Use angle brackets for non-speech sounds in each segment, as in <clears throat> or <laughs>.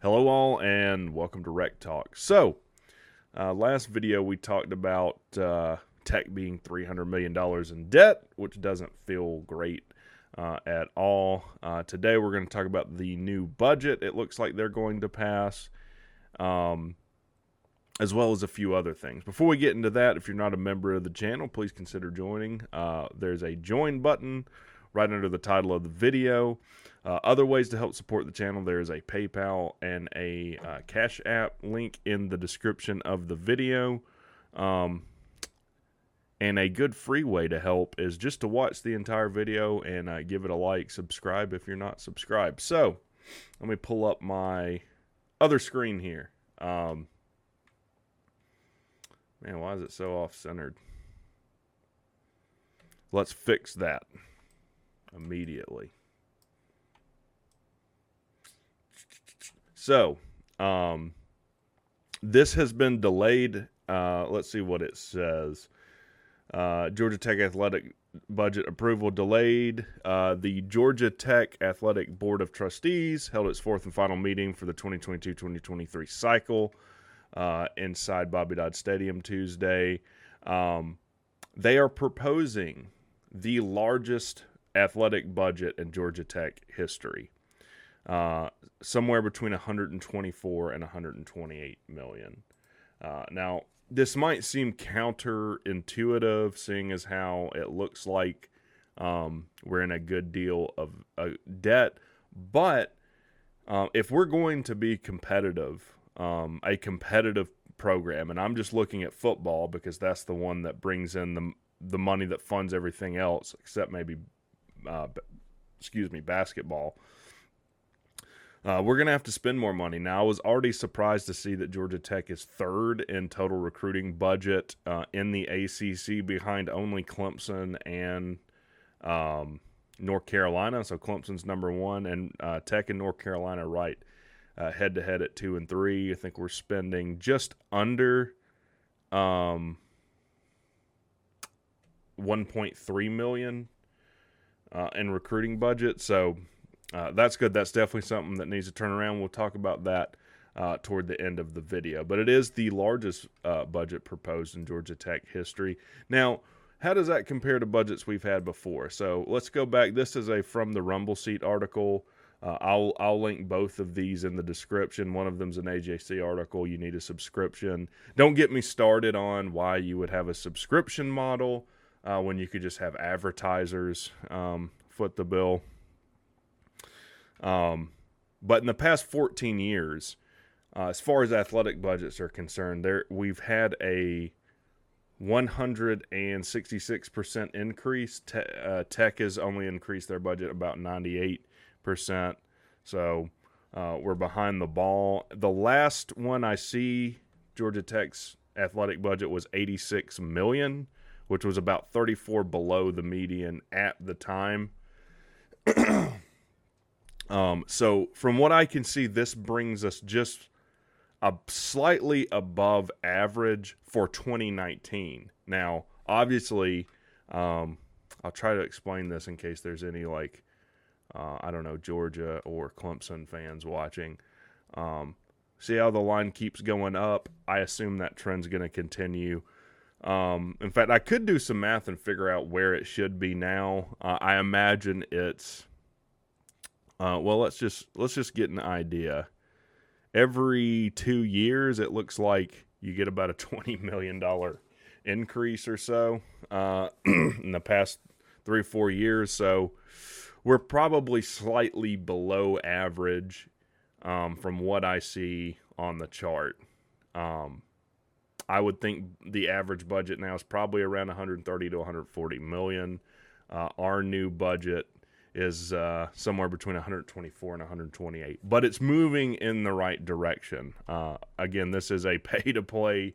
Hello, all, and welcome to Wreck Talk. So, uh, last video we talked about uh, Tech being $300 million in debt, which doesn't feel great uh, at all. Uh, today we're going to talk about the new budget it looks like they're going to pass, um, as well as a few other things. Before we get into that, if you're not a member of the channel, please consider joining. Uh, there's a join button right under the title of the video. Uh, other ways to help support the channel there is a PayPal and a uh, Cash App link in the description of the video. Um, and a good free way to help is just to watch the entire video and uh, give it a like, subscribe if you're not subscribed. So let me pull up my other screen here. Um, man, why is it so off centered? Let's fix that immediately. So, um, this has been delayed. Uh, let's see what it says. Uh, Georgia Tech athletic budget approval delayed. Uh, the Georgia Tech Athletic Board of Trustees held its fourth and final meeting for the 2022 2023 cycle uh, inside Bobby Dodd Stadium Tuesday. Um, they are proposing the largest athletic budget in Georgia Tech history. Uh, somewhere between 124 and 128 million. Uh, now, this might seem counterintuitive, seeing as how it looks like um, we're in a good deal of uh, debt. But uh, if we're going to be competitive, um, a competitive program, and I'm just looking at football because that's the one that brings in the the money that funds everything else, except maybe, uh, excuse me, basketball. Uh, we're going to have to spend more money. Now, I was already surprised to see that Georgia Tech is third in total recruiting budget uh, in the ACC behind only Clemson and um, North Carolina. So Clemson's number one, and uh, Tech and North Carolina right head to head at two and three. I think we're spending just under um, 1.3 million uh, in recruiting budget. So uh, that's good. That's definitely something that needs to turn around. We'll talk about that uh, toward the end of the video. But it is the largest uh, budget proposed in Georgia Tech history. Now, how does that compare to budgets we've had before? So let's go back. This is a from the Rumble Seat article. Uh, I'll I'll link both of these in the description. One of them's an AJC article. You need a subscription. Don't get me started on why you would have a subscription model uh, when you could just have advertisers um, foot the bill. Um, but in the past 14 years, uh, as far as athletic budgets are concerned, there we've had a 166% increase. Te- uh, Tech has only increased their budget about 98%. So uh, we're behind the ball. The last one I see, Georgia Tech's athletic budget was 86 million, which was about 34 below the median at the time. <clears throat> Um, so from what I can see, this brings us just a slightly above average for 2019. Now, obviously, um, I'll try to explain this in case there's any like uh, I don't know Georgia or Clemson fans watching. Um, see how the line keeps going up. I assume that trend's going to continue. Um, in fact, I could do some math and figure out where it should be now. Uh, I imagine it's uh, well, let's just let's just get an idea. Every two years, it looks like you get about a <laughs> twenty million dollar increase or so uh, <clears throat> in the past three four years. So we're probably slightly below average um, from what I see on the chart. Um, I would think the average budget now is probably around 130 to 140 million. Uh, our new budget is uh, somewhere between 124 and 128, but it's moving in the right direction. Uh, again, this is a <laughs> pay to play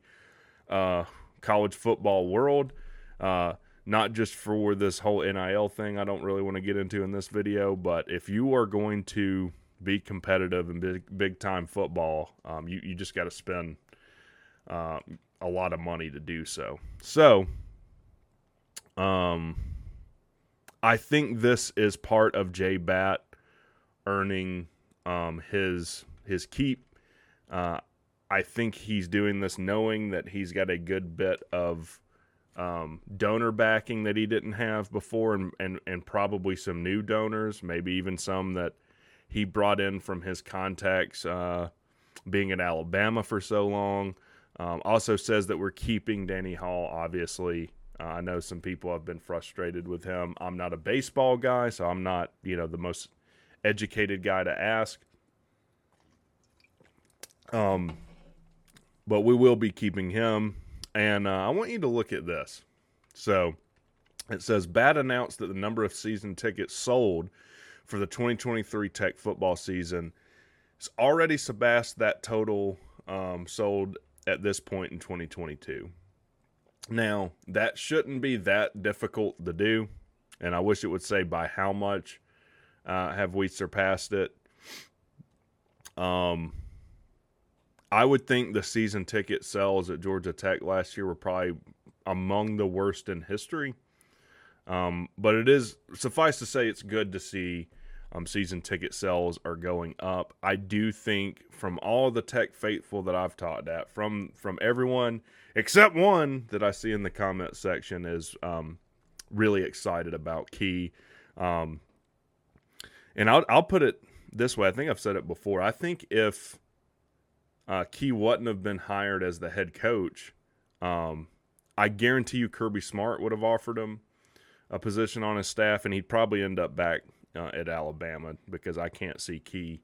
uh, college football world, uh, not just for this whole NIL thing. I don't really want to get into in this video, but if you are going to be competitive in big big time football, um, you you just got to spend uh, a lot of money to do so. So, um I think this is part of J Batt earning um, his his keep. Uh, I think he's doing this knowing that he's got a good bit of um, donor backing that he didn't have before, and, and and probably some new donors, maybe even some that he brought in from his contacts uh, being in Alabama for so long. Um, also says that we're keeping Danny Hall, obviously. Uh, I know some people have been frustrated with him. I'm not a baseball guy, so I'm not, you know, the most educated guy to ask. Um, but we will be keeping him. And uh, I want you to look at this. So it says Batt announced that the number of season tickets sold for the 2023 Tech football season has already surpassed that total um, sold at this point in 2022. Now, that shouldn't be that difficult to do, and I wish it would say by how much uh, have we surpassed it. Um, I would think the season ticket sales at Georgia Tech last year were probably among the worst in history. Um, but it is suffice to say, it's good to see um, season ticket sales are going up. I do think from all the tech faithful that I've talked at, from from everyone except one that I see in the comment section is um, really excited about Key. Um, and I'll I'll put it this way. I think I've said it before. I think if uh, Key wouldn't have been hired as the head coach, um, I guarantee you Kirby Smart would have offered him a position on his staff, and he'd probably end up back uh, at Alabama because I can't see Key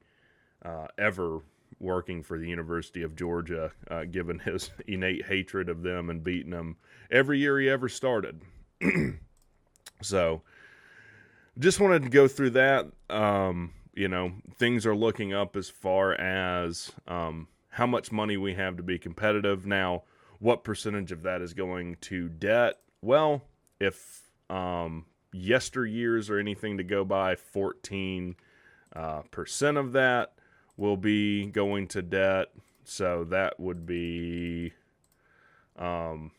uh, ever working for the University of Georgia, uh, given his <laughs> innate hatred of them and beating them every year he ever started. <clears throat> so, just wanted to go through that. Um, you know, things are looking up as far as um, how much money we have to be competitive. Now, what percentage of that is going to debt? Well, if um, yesteryears or anything to go by, 14 uh, percent of that will be going to debt. So that would be um,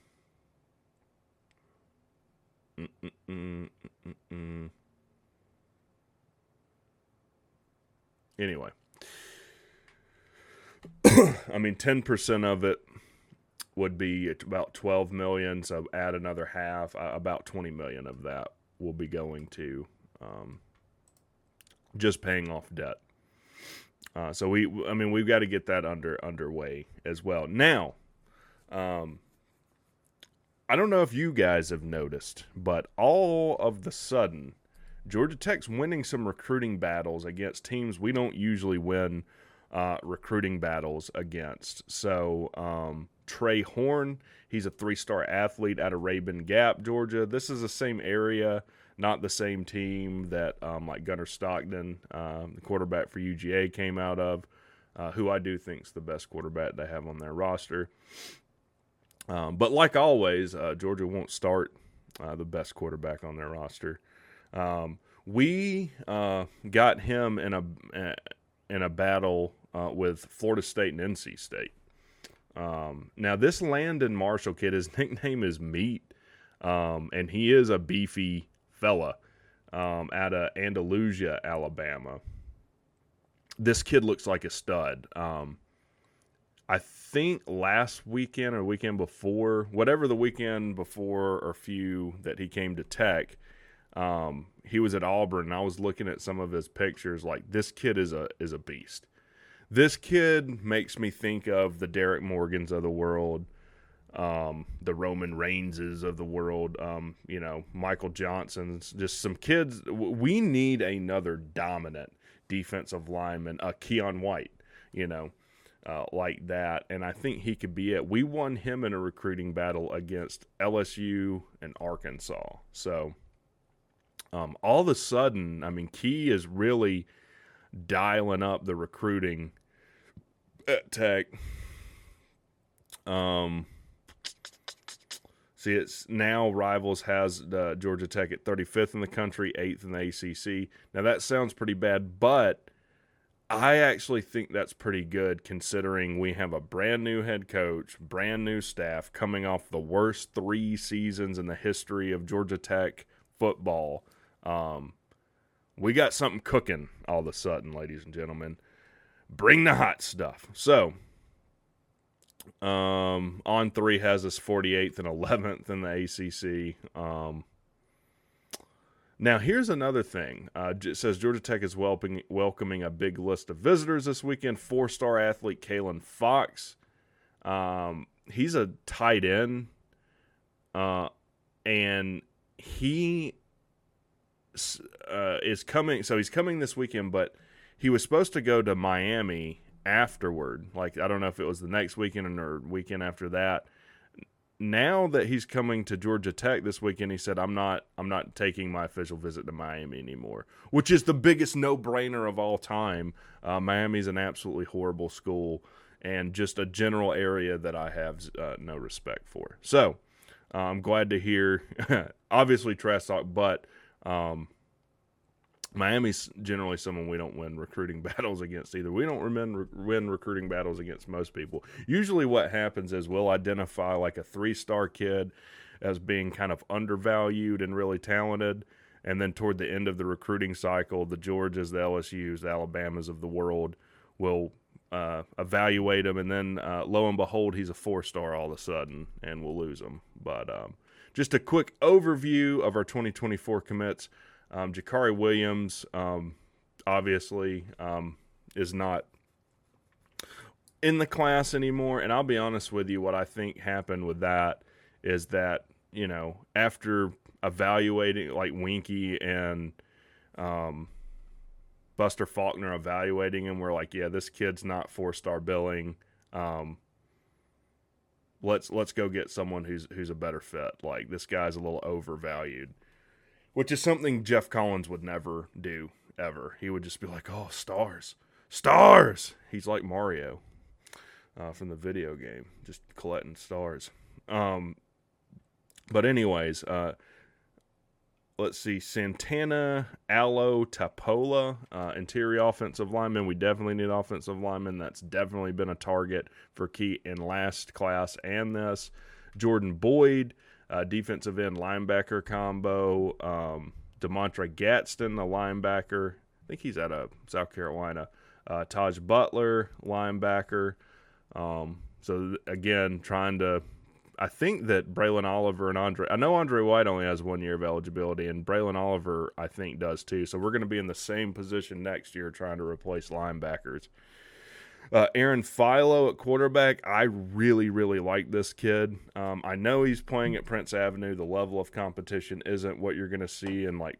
anyway. <coughs> I mean, 10% of it would be about 12 million. So add another half, uh, about 20 million of that will be going to um, just paying off debt. Uh, so we, I mean, we've got to get that under underway as well. Now, um, I don't know if you guys have noticed, but all of the sudden, Georgia Tech's winning some recruiting battles against teams we don't usually win uh, recruiting battles against. So um, Trey Horn, he's a three-star athlete out of Rabun Gap, Georgia. This is the same area not the same team that um, like Gunnar Stockton, um, the quarterback for UGA, came out of, uh, who I do think is the best quarterback they have on their roster. Um, but like always, uh, Georgia won't start uh, the best quarterback on their roster. Um, we uh, got him in a in a battle uh, with Florida State and NC State. Um, now this Landon Marshall kid, his <laughs> nickname is Meat, um, and he is a beefy fella um, out of Andalusia, Alabama. This kid looks like a stud. Um, I think last weekend or weekend before, whatever the weekend before or few that he came to Tech, um, he was at Auburn. And I was looking at some of his pictures. Like this kid is a is a beast. This kid makes me think of the Derrick Morgans of the world um, the Roman Reignses of the world, um, you know, Michael Johnson's, just some kids. We need another dominant defensive lineman, a Keion White, you know, uh, like that. And I think he could be it. We won him in a recruiting battle against LSU and Arkansas. So um, all of a sudden, I mean, Key is really dialing up the recruiting Tech. Um, See, it's now Rivals has uh, Georgia Tech at 35th in the country, 8th in the ACC. Now, that sounds pretty bad, but I actually think that's pretty good considering we have a brand new head coach, brand new staff coming off the worst three seasons in the history of Georgia Tech football. Um, we got something cooking all of a sudden, ladies and gentlemen. Bring the hot stuff. So, um, On3 has us 48th and 11th in the ACC. Um, now, here's another thing. Uh, it says Georgia Tech is welcoming, welcoming a big list of visitors this weekend. Four star athlete Kalen Fox. Um, he's a tight end. Uh, and he uh, is coming. So he's coming this weekend, but he was supposed to go to Miami afterward. Like, I don't know if it was the next weekend or weekend after that now that he's coming to Georgia Tech this weekend, he said, "I'm not, I'm not taking my official visit to Miami anymore," which is the biggest no-brainer of all time. Uh, Miami's an absolutely horrible school and just a general area that I have uh, no respect for. So uh, I'm glad to hear, <laughs> obviously trash talk, but um, Miami's generally someone we don't win recruiting <laughs> battles against either. We don't win, win recruiting battles against most people. Usually, what happens is we'll identify like a three star kid as being kind of undervalued and really talented. And then toward the end of the recruiting cycle, the Georgias, the LSUs, the Alabamas of the world will uh, evaluate him. And then uh, lo and behold, he's a four star all of a sudden, and we'll lose him. But um, just a quick overview of our 2024 commits. Um, Jakari Williams, um, obviously, um, is not in the class anymore. And I'll be honest with you, what I think happened with that is that, you know, after evaluating like Winky and um, Buster Faulkner evaluating him, we're like, yeah, this kid's not four star billing. Um, let's let's go get someone who's who's a better fit. Like this guy's a little overvalued which is something Geoff Collins would never do ever. He would just be like, "Oh, stars, stars." He's like Mario uh, from the video game, just collecting stars. Um, but anyways, uh, let's see, Santana, Allo, Tapola, uh, interior offensive lineman. We definitely need offensive lineman. That's definitely been a target for Key in last class and this. Jordan Boyd uh, defensive end linebacker combo. Um, Demontre Gadsden, the linebacker. I think he's out of South Carolina. Uh, Taj Butler, linebacker. Um, so again, trying to. I think that Braylon Oliver and Andre. I know Andre White only has one year of eligibility, and Braylon Oliver I think does too. So we're going to be in the same position next year, trying to replace linebackers. Uh, Aaron Philo at quarterback, I really, really like this kid. Um, I know he's playing at Prince Avenue. The level of competition isn't what you're going to see in like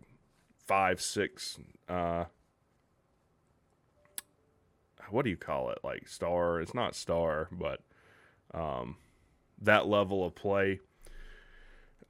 five, six. Uh, what do you call it? Like star? It's not star, but um, that level of play.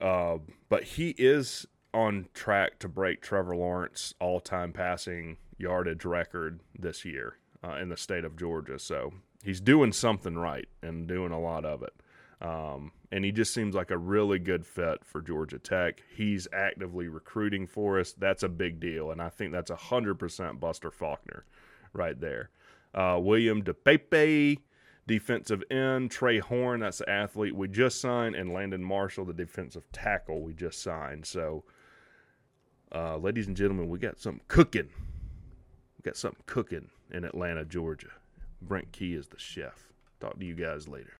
Uh, but he is on track to break Trevor Lawrence all-time passing yardage record this year uh, in the state of Georgia. So he's doing something right and doing a lot of it. Um, and he just seems like a really good fit for Georgia Tech. He's actively recruiting for us. That's a big deal. And I think that's 100% Buster Faulkner right there. Uh, William DePepe, defensive end. Trey Horn, that's the athlete we just signed. And Landon Marshall, the defensive tackle we just signed. So, uh, ladies and gentlemen, we got something cooking. Got something cooking in Atlanta, Georgia. Brent Key is the chef. Talk to you guys later.